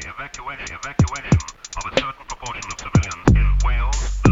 the evacuation, evacuation of a certain proportion of civilians in Wales,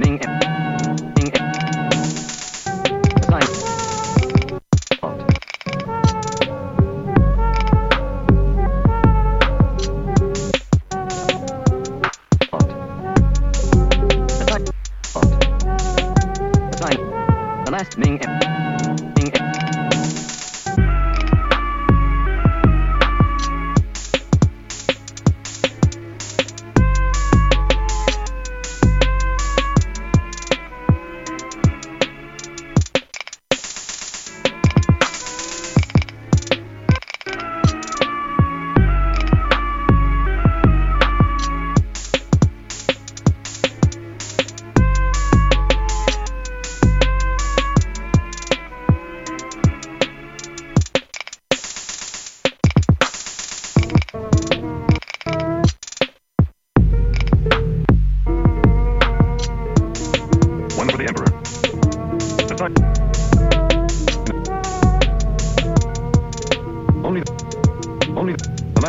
Ning M. Ning M. Sign. Font. Font. Assign. Font. Assign. The last Ning M.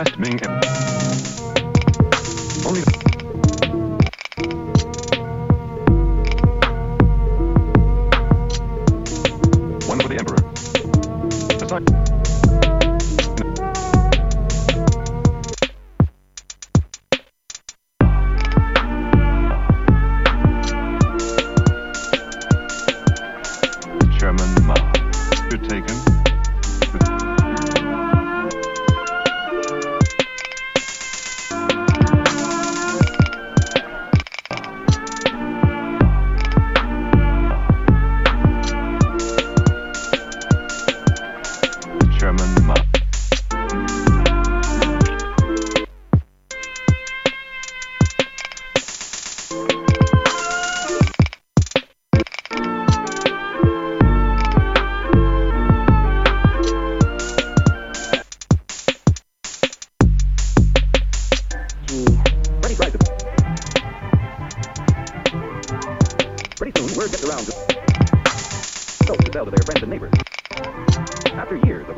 Belastning German map. Pretty soon, word gets around to... So to sell to their friends and neighbors. After years of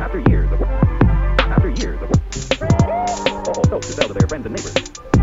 after years of after years of all sold oh, to sell to their friends and neighbors.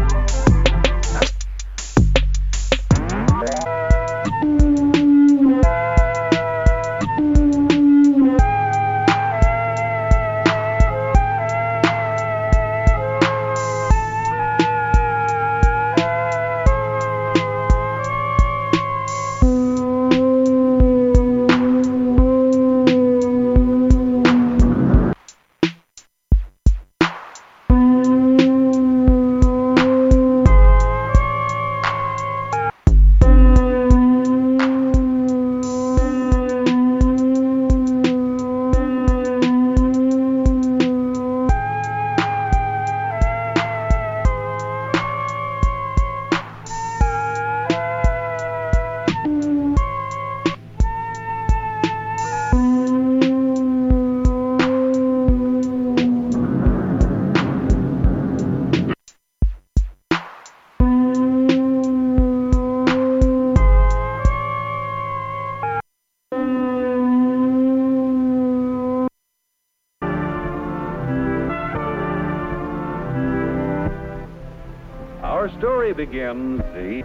Begins. The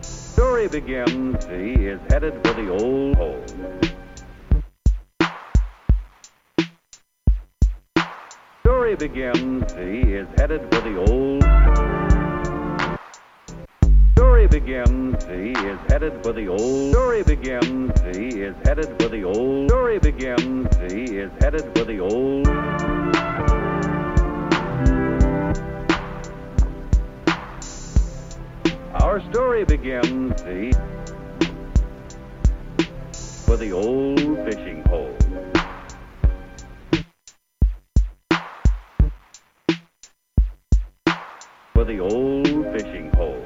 story begins. He is headed for the old hole. Story begins. He is headed for the old. Story begins. He is headed for the old. Story begins. He is headed for the old. Story begins. He is headed for the old. Story begins. The for the old fishing hole. For the old fishing hole.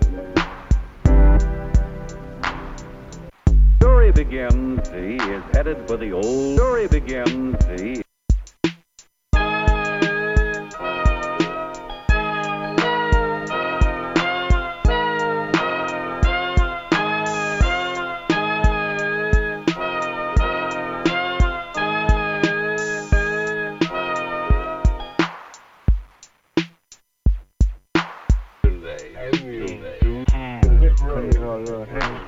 Story begins. He is headed for the old. Story begins. He. Controller has